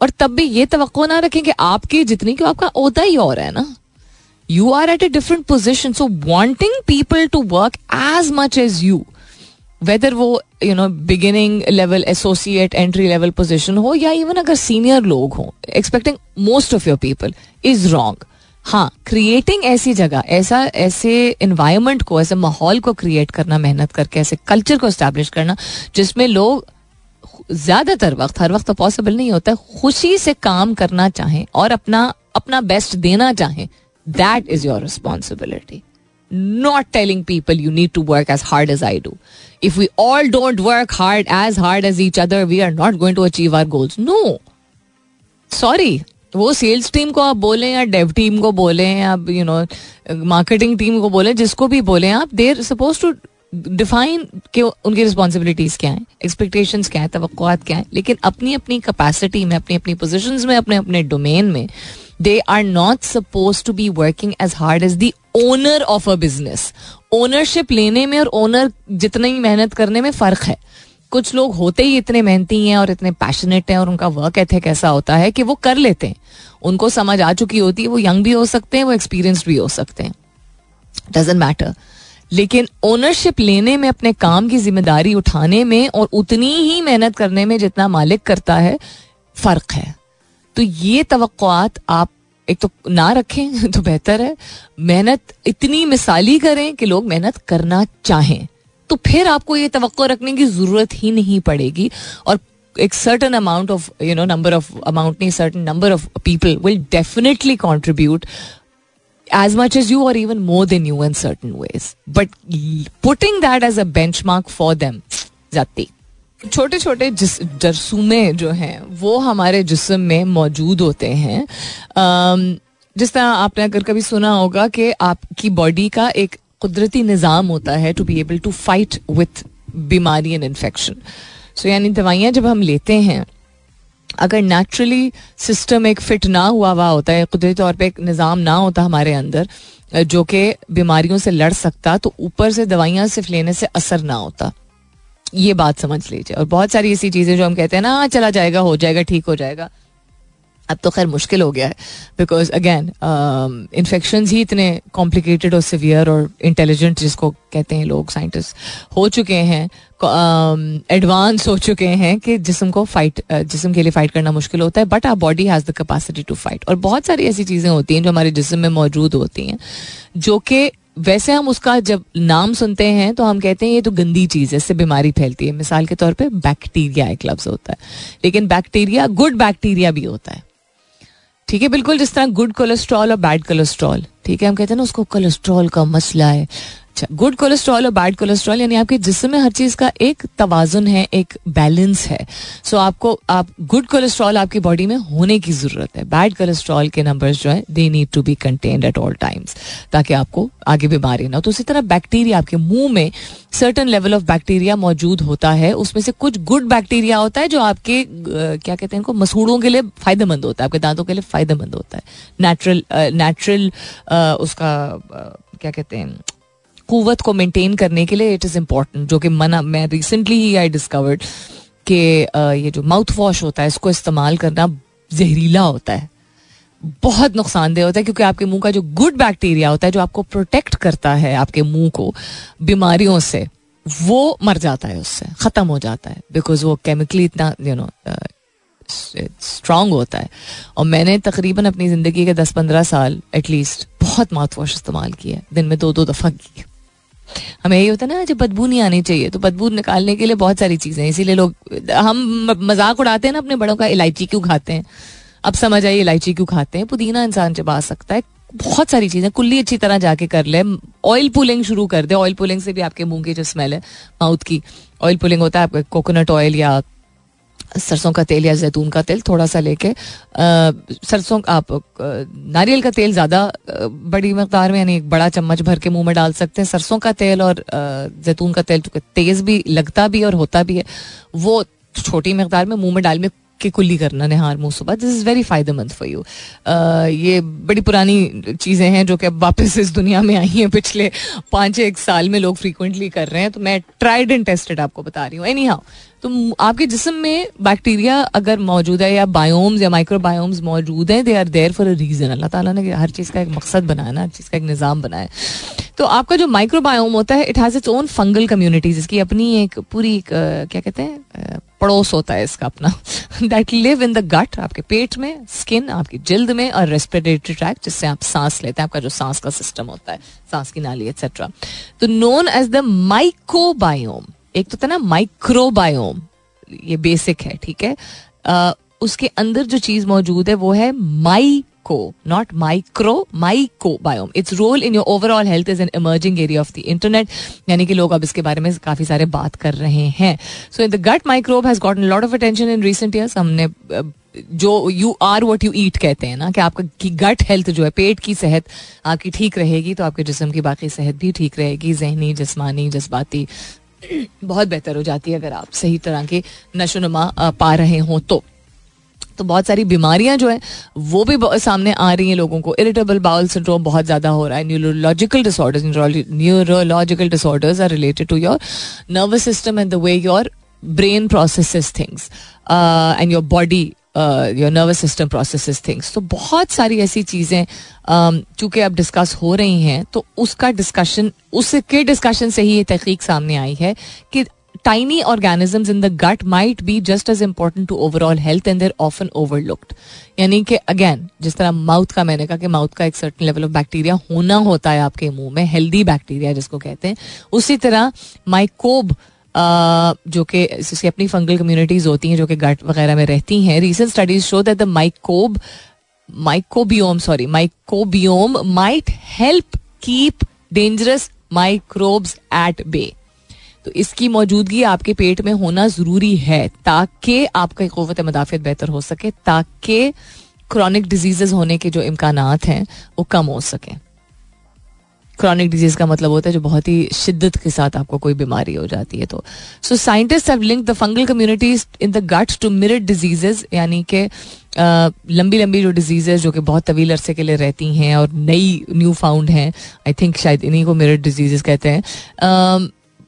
और तब भी ये तो ना रखें कि आपकी जितनी क्यों आपका होता ही और है ना। You are at a different position so wanting people to work as much as you whether वो you know beginning level associate entry level position हो, या इवन अगर सीनियर लोग हों expecting most of your people is wrong हाँ क्रिएटिंग ऐसी जगह ऐसा ऐसे इन्वायरमेंट को ऐसे माहौल को क्रिएट करना मेहनत करके ऐसे कल्चर को स्टैब्लिश करना जिसमें लोग ज़्यादातर वक्त हर वक्त तो पॉसिबल नहीं होता खुशी से काम करना चाहें और अपना अपना बेस्ट देना चाहें that is your responsibility not telling people you need to work as hard as I do. If we all don't work hard as hard as each other, we are not going to achieve our goals. No. Sorry. वो सेल्स टीम को आप बोलें या डेव टीम को बोलें या यू नो मार्केटिंग टीम को बोलें, जिसको भी बोलें आप देर सपोज़ टू डिफाइन कि उनकी रिस्पॉन्सिबिलिटीज क्या है एक्सपेक्टेशंस क्या है तो क्या है, लेकिन अपनी अपनी कैपेसिटी में अपनी अपनी पोजिशन में अपने अपने डोमेन में they are not suppose to be working as hard as the owner of a business ownership लेने में और ओनर जितनी मेहनत करने में फ़र्क है। कुछ लोग होते ही इतने मेहनती हैं और इतने पैशनेट हैं और उनका वर्क एथिक ऐसा होता है कि वो कर लेते हैं। उनको समझ आ चुकी होती है, वो यंग भी हो सकते हैं, वो एक्सपीरियंस्ड भी हो सकते हैं। डजेंट मैटर लेकिन ओनरशिप लेने में, अपने काम की ज़िम्मेदारी उठाने में और उतनी ही मेहनत करने में जितना मालिक करता है, फ़र्क है। तो ये तवक्कुआत आप एक तो ना रखें *laughs* तो बेहतर है। मेहनत इतनी मिसाली करें कि लोग मेहनत करना चाहें। तो फिर आपको ये तो रखने की ज़रूरत ही नहीं पड़ेगी और एक certain amount of you know number of amount नहीं certain number of people will definitely contribute as much as you or even more than you in certain ways. But putting that as a benchmark for them, जाती छोटे छोटे जिस जरसूमे जो हैं वो हमारे जिसम में मौजूद होते हैं जिस तरह आपने अगर कभी सुना होगा कि आपकी बॉडी का एक कुदरती निज़ाम होता है to be able to fight with बीमारी एंड इन्फेक्शन सो यानी दवाइयाँ जब हम लेते हैं अगर नेचुरली सिस्टम एक फिट ना हुआ हुआ होता है कुदरती तौर पे एक निज़ाम ना होता हमारे अंदर जो कि बीमारियों से लड़ सकता तो ऊपर से दवाइयाँ सिर्फ़ लेने से असर ना होता। ये बात समझ लीजिए। और बहुत सारी ऐसी चीज़ें जो हम कहते हैं ना हाँ, चला जाएगा हो जाएगा ठीक हो जाएगा। अब तो खैर मुश्किल हो गया है। बिकॉज़ अगेन इन्फेक्शन ही इतने कॉम्प्लिकेटेड और सिवियर और इंटेलिजेंट जिसको कहते हैं लोग साइंटिस्ट हो चुके हैं। एडवांस um, हो चुके हैं कि जिसम को फाइट uh, जिसम के लिए फाइट करना मुश्किल होता है but our body has the capacity to fight और बहुत सारी ऐसी चीज़ें होती हैं जो हमारे जिसम में मौजूद होती हैं जो कि वैसे हम उसका जब नाम सुनते हैं तो हम कहते हैं ये तो गंदी चीज़ है इससे बीमारी फैलती है। मिसाल के तौर पे बैक्टीरिया एक लफ्ज़ होता है। लेकिन बैक्टीरिया गुड बैक्टीरिया भी होता है। ठीक है, बिल्कुल जिस तरह गुड कोलेस्ट्रॉल और बैड कोलेस्ट्रॉल ठीक है, हम कहते हैं ना, उसको कोलेस्ट्रॉल का मसला है। अच्छा गुड कोलेस्ट्रॉल और बैड कोलेस्ट्रॉल यानी आपके जिसम में हर चीज़ का एक तवाजुन है, एक बैलेंस है। सो so आपको, आप गुड कोलेस्ट्रॉल आपकी बॉडी में होने की ज़रूरत है। बैड कोलेस्ट्रॉल के नंबर्स जो है they need to be contained at all times ताकि आपको आगे बीमारी ना हो। तो उसी तरह बैक्टीरिया आपके मुँह में सर्टन लेवल ऑफ़ बैक्टीरिया मौजूद होता है। उसमें से कुछ गुड बैक्टीरिया होता है जो आपके क्या कहते हैं इनको, मसूड़ों के लिए फ़ायदेमंद होता है, आपके दांतों के लिए फ़ायदेमंद होता है। नेचुरल नेचुरल उसका क्या कहते हैं कुत को मेंटेन करने के लिए इट इज़ इंपॉर्टेंट जो कि मना, मैं रिसेंटली ही आई डिस्कवर्ड कि ये जो माउथ वॉश होता है, इसको इस्तेमाल करना जहरीला होता है। बहुत नुकसानदेह होता है, क्योंकि आपके मुँह का जो गुड बैक्टीरिया होता है, जो आपको प्रोटेक्ट करता है आपके मुँह को बीमारियों से, वो मर जाता है उससे, ख़त्म हो जाता है बिकॉज़ वो केमिकली इतना यू नो स्ट्रांग होता है। और मैंने तकरीबन अपनी ज़िंदगी के दस पंद्रह साल एटलीस्ट बहुत माउथ वॉश इस्तेमाल किया दिन में दो दो दफ़ा की हमें यही होता है ना, जब बदबू नहीं आनी चाहिए तो बदबू निकालने के लिए बहुत सारी चीज़ें इसीलिए लोग, हम मज़ाक उड़ाते हैं ना अपने बड़ों का, इलायची क्यों खाते हैं? अब समझ आई इलायची क्यों खाते हैं। पुदीना इंसान चबा सकता है, बहुत सारी चीज़ें, कुल्ली अच्छी तरह जाके कर ले ऑयल पुलिंग शुरू कर दे। ऑयल पुलिंग से भी आपके मुँह की जो स्मेल है माउथ की ऑयल पुलिंग होता है आपका कोकोनट ऑयल या सरसों का तेल या जैतून का तेल थोड़ा सा लेके सरसों, आप नारियल का तेल ज़्यादा बड़ी मकदार में, यानी एक बड़ा चम्मच भर के मुँह में डाल सकते हैं। सरसों का तेल और जैतून का तेल चूँकि तेज़ भी लगता भी और होता भी है। वो छोटी मकदार में मुँह में डाल में की कुल्ली करना निहार मुँह सुबह। दिस इज़ वेरी फ़ायदेमंद फॉर यू ये बड़ी पुरानी चीज़ें हैं जो कि अब वापस इस दुनिया में आई हैं। पिछले पाँच एक साल में लोग फ्रीक्वेंटली कर रहे हैं। तो मैं ट्राइड एंड टेस्टेड आपको बता रही हूँ। एनी हाउ तो आपके जिसम में बैक्टीरिया अगर मौजूद है या बायोम्स या माइक्रोबायोम्स मौजूद हैं they are there for a reason Allah ताला ने हर चीज़ का एक मकसद बनाया ना हर चीज़ का एक निज़ाम बनाया। तो आपका जो माइक्रोबायोम होता है it has its own fungal communities इसकी अपनी एक पूरी एक, क्या कहते हैं पड़ोस होता है इसका अपना। That live in the gut आपके पेट में स्किन आपकी जिल्द में और रेस्पिरेटरी ट्रैक जिससे आप सांस लेते हैं आपका जो सांस का सिस्टम होता है सांस की नाली एक्सेट्रा तो नोन एज द माइकोबायोम एक तो था ना माइक्रोबायोम ये बेसिक है ठीक है? uh, उसके अंदर जो चीज़ मौजूद है वो है myco not micro mycobiome its role in your overall health is an emerging area of the internet यानी कि लोग अब इसके बारे में काफ़ी सारे बात कर रहे हैं। So in the gut microbe has gotten lot of attention in recent years हमने जो you are what you eat कहते हैं ना कि आपका की गट हेल्थ जो है पेट की सेहत आपकी ठीक रहेगी तो आपके जिसम की बाकी सेहत भी ठीक रहेगी। जहनी जिसमानी जज्बाती बहुत बेहतर हो जाती है अगर आप सही तरह के नशो नुमा पा रहे हों तो। तो बहुत सारी बीमारियाँ जो है, वो भी सामने आ रही हैं लोगों को। इरिटेबल बाउल सिंड्रोम बहुत ज़्यादा हो रहा है। Neurological disorders neurological disorders are related to your nervous system and the way your brain process things and your body your nervous system process things तो बहुत सारी ऐसी चीज़ें um, चूँकि अब डिस्कस हो रही हैं तो उसका डिस्कशन उसके डिस्कशन से ही ये तहकीक सामने आई है कि tiny organisms in the gut might be just as important to overall health and they're often overlooked यानी कि अगेन जिस तरह माउथ का मैंने कहा कि माउथ का एक सर्टन लेवल ऑफ़ बैक्टीरिया होना होता है आपके मुँह में हेल्दी बैक्टीरिया जिसको कहते हैं उसी तरह माइकोब जो कि इसकी अपनी फंगल कम्युनिटीज होती हैं, जो कि गट वगैरह में रहती हैं। Recent studies show that the mycob mycobiome sorry mycobiome might help keep dangerous microbes at bay तो इसकी मौजूदगी आपके पेट में होना ज़रूरी है ताकि आपका क़वत मदाफियत बेहतर हो सके, ताकि क्रॉनिक डिजीजेज होने के जो इम्कान हैं, वो कम हो सकें। क्रॉनिक डिज़ीज़ का मतलब होता है जो बहुत ही शिद्दत के साथ आपको कोई बीमारी हो जाती है तो। So scientist have link the fungal communities in the gut to mirror diseases यानी कि लंबी लंबी जो डिजीजेज जो कि बहुत तवील अरसे के लिए रहती हैं और नई न्यू फाउंड हैं। आई थिंक शायद इन्हीं को मिरर डिजीजेज कहते हैं।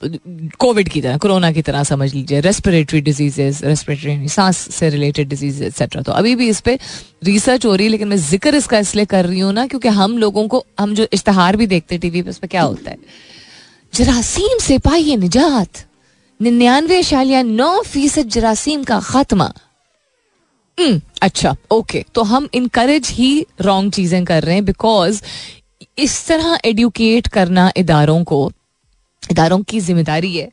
कोविड की तरह कोरोना की तरह समझ लीजिए रेस्पिरेटरी डिजीजेस रेस्पिरेटरी सांस से रिलेटेड डिज़ीज़ एक्सेट्रा तो अभी भी इस पर रिसर्च हो रही है लेकिन मैं ज़िक्र इसका इसलिए कर रही हूँ ना क्योंकि हम लोगों को हम जो इश्तहार भी देखते हैं टीवी पे उस पर क्या होता है? जरासीम से पाइए निजात। निन्यानवे शालिया नौ फ़ीसद जरासीम का खात्मा। हम्म, अच्छा ओके तो हम इनकरेज ही रॉन्ग चीज़ें कर रहे हैं बिकॉज़ इस तरह एडुकेट करना इदारों को इदारों की ज़िम्मेदारी है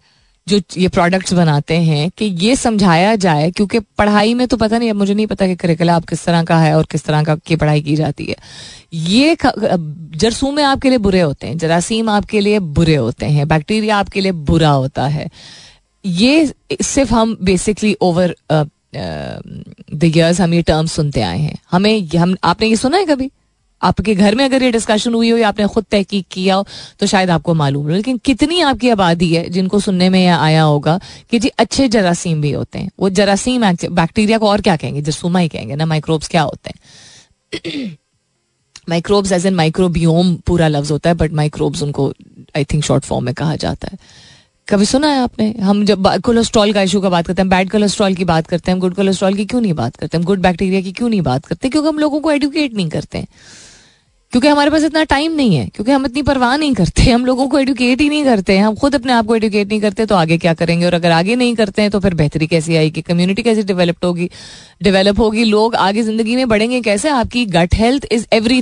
जो ये प्रोडक्ट्स बनाते हैं कि ये समझाया जाए, क्योंकि पढ़ाई में तो पता नहीं मुझे नहीं पता कि करिकुला आप किस तरह का है और किस तरह का की पढ़ाई की जाती है। ये जरसूम आपके लिए बुरे होते हैं, जरासीम आपके लिए बुरे होते हैं बैक्टीरिया आपके लिए बुरा होता है। ये सिर्फ़ हम बेसिकली ओवर द हम ये टर्म सुनते आए हैं। हमें, हम, आपने ये सुना है कभी? आपके घर में अगर ये डिस्कशन हुई हो या आपने खुद तहकीक किया हो तो शायद आपको मालूम हो। लेकिन कितनी आपकी आबादी है जिनको सुनने में यह आया होगा कि जी अच्छे जरासीम भी होते हैं। वो जरासीम बैक्टीरिया को और क्या कहेंगे? जरसूमा ही कहेंगे ना माइक्रोब्स क्या होते हैं? माइक्रोब्स एज एन माइक्रोबियोम पूरा लफ्ज होता है बट माइक्रोब्स उनको आई थिंक शॉर्ट फॉर्म में कहा जाता है। कभी सुना है आपने? हम जब कोलेस्ट्रॉल का इशू का बात करते हैं बैड कोलेस्ट्रॉल की बात करते हैं गुड कोलेस्ट्रॉल की क्यों नहीं बात करते? हम गुड बैक्टीरिया की क्यों नहीं बात करते? क्योंकि हम लोगों को एडुकेट नहीं करते हैं। क्योंकि हमारे पास इतना टाइम नहीं है, क्योंकि हम इतनी परवाह नहीं करते, हम लोगों को एडुकेट ही नहीं करते, हम खुद अपने आप को एडुकेट नहीं करते तो आगे क्या करेंगे? और अगर आगे नहीं करते हैं तो फिर बेहतरी कैसी आएगी? कम्युनिटी कैसे डेवलप होगी? डेवलप होगी? लोग आगे ज़िंदगी में बढ़ेंगे कैसे? आपकी गट हेल्थ इज़ एवरी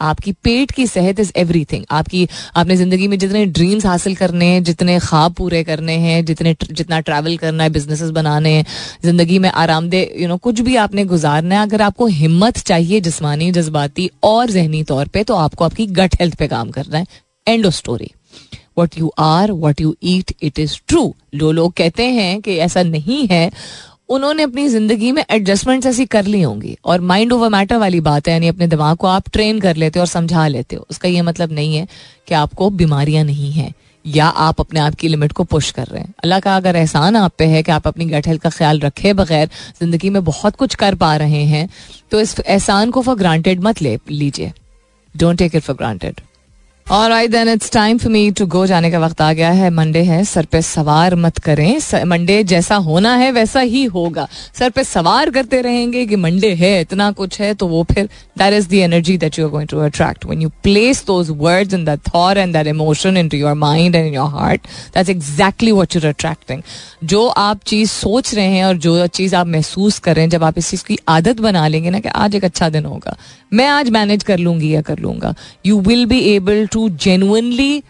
आपकी पेट की सेहत इज़ एवरीथिंग आपकी, आपने ज़िंदगी में जितने ड्रीम्स हासिल करने हैं, जितने ख्वाब पूरे करने हैं, जितने जितना ट्रैवल करना है बिज़नेस बनाने हैं, ज़िंदगी में आरामदेह यू नो कुछ भी आपने गुजारना है, अगर आपको हिम्मत चाहिए जिसमानी, जज्बाती और जहनी तौर पर तो आपको आपकी गट हेल्थ पे काम करना है. End of story what you are what you eat it is true जो लोग कहते हैं कि ऐसा नहीं है उन्होंने अपनी ज़िंदगी में एडजस्टमेंट्स ऐसी कर ली होंगी। और माइंड ओवर मैटर वाली बात है, यानी अपने दिमाग को आप ट्रेन कर लेते हो और समझा लेते हो। उसका ये मतलब नहीं है कि आपको बीमारियाँ नहीं है, या आप अपने आप की लिमिट को पुश कर रहे हैं। अल्लाह का अगर एहसान आप पे है कि आप अपनी गट हेल्थ का ख्याल रखे बगैर ज़िंदगी में बहुत कुछ कर पा रहे हैं तो इस एहसान को फॉर ग्रांटेड मत ले, लीजिए। Don't take it for granted और I then it's time for me to go जाने का वक्त आ गया है। मंडे है। सर पे सवार मत करें। मंडे जैसा होना है वैसा ही होगा। सर पे सवार करते रहेंगे कि मंडे है, इतना कुछ है तो वो फिर that is the energy that you are going to attract when you place those words in that thought and that emotion into your mind and your heart that's exactly what you're attracting जो आप चीज़ सोच रहे हैं और जो चीज़ आप महसूस करें जब आप इस चीज़ की आदत बना लेंगे ना कि आज एक अच्छा दिन होगा। मैं आज मैनेज कर लूँगी या कर लूँगा। You will be able to genuinely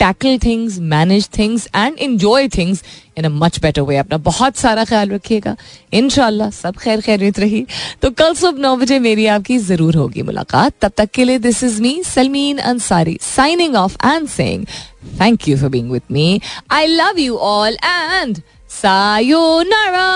tackle things manage things and enjoy things in a much better way अपना बहुत सारा ख्याल रखिएगा। इनशाला सब खैर खैरियत रही। तो कल सुबह नौ बजे मेरी आपकी ज़रूर होगी मुलाकात। तब तक के लिए this is me Salmeen Ansari signing off and saying thank you for being with me I love you all and sayo sayonara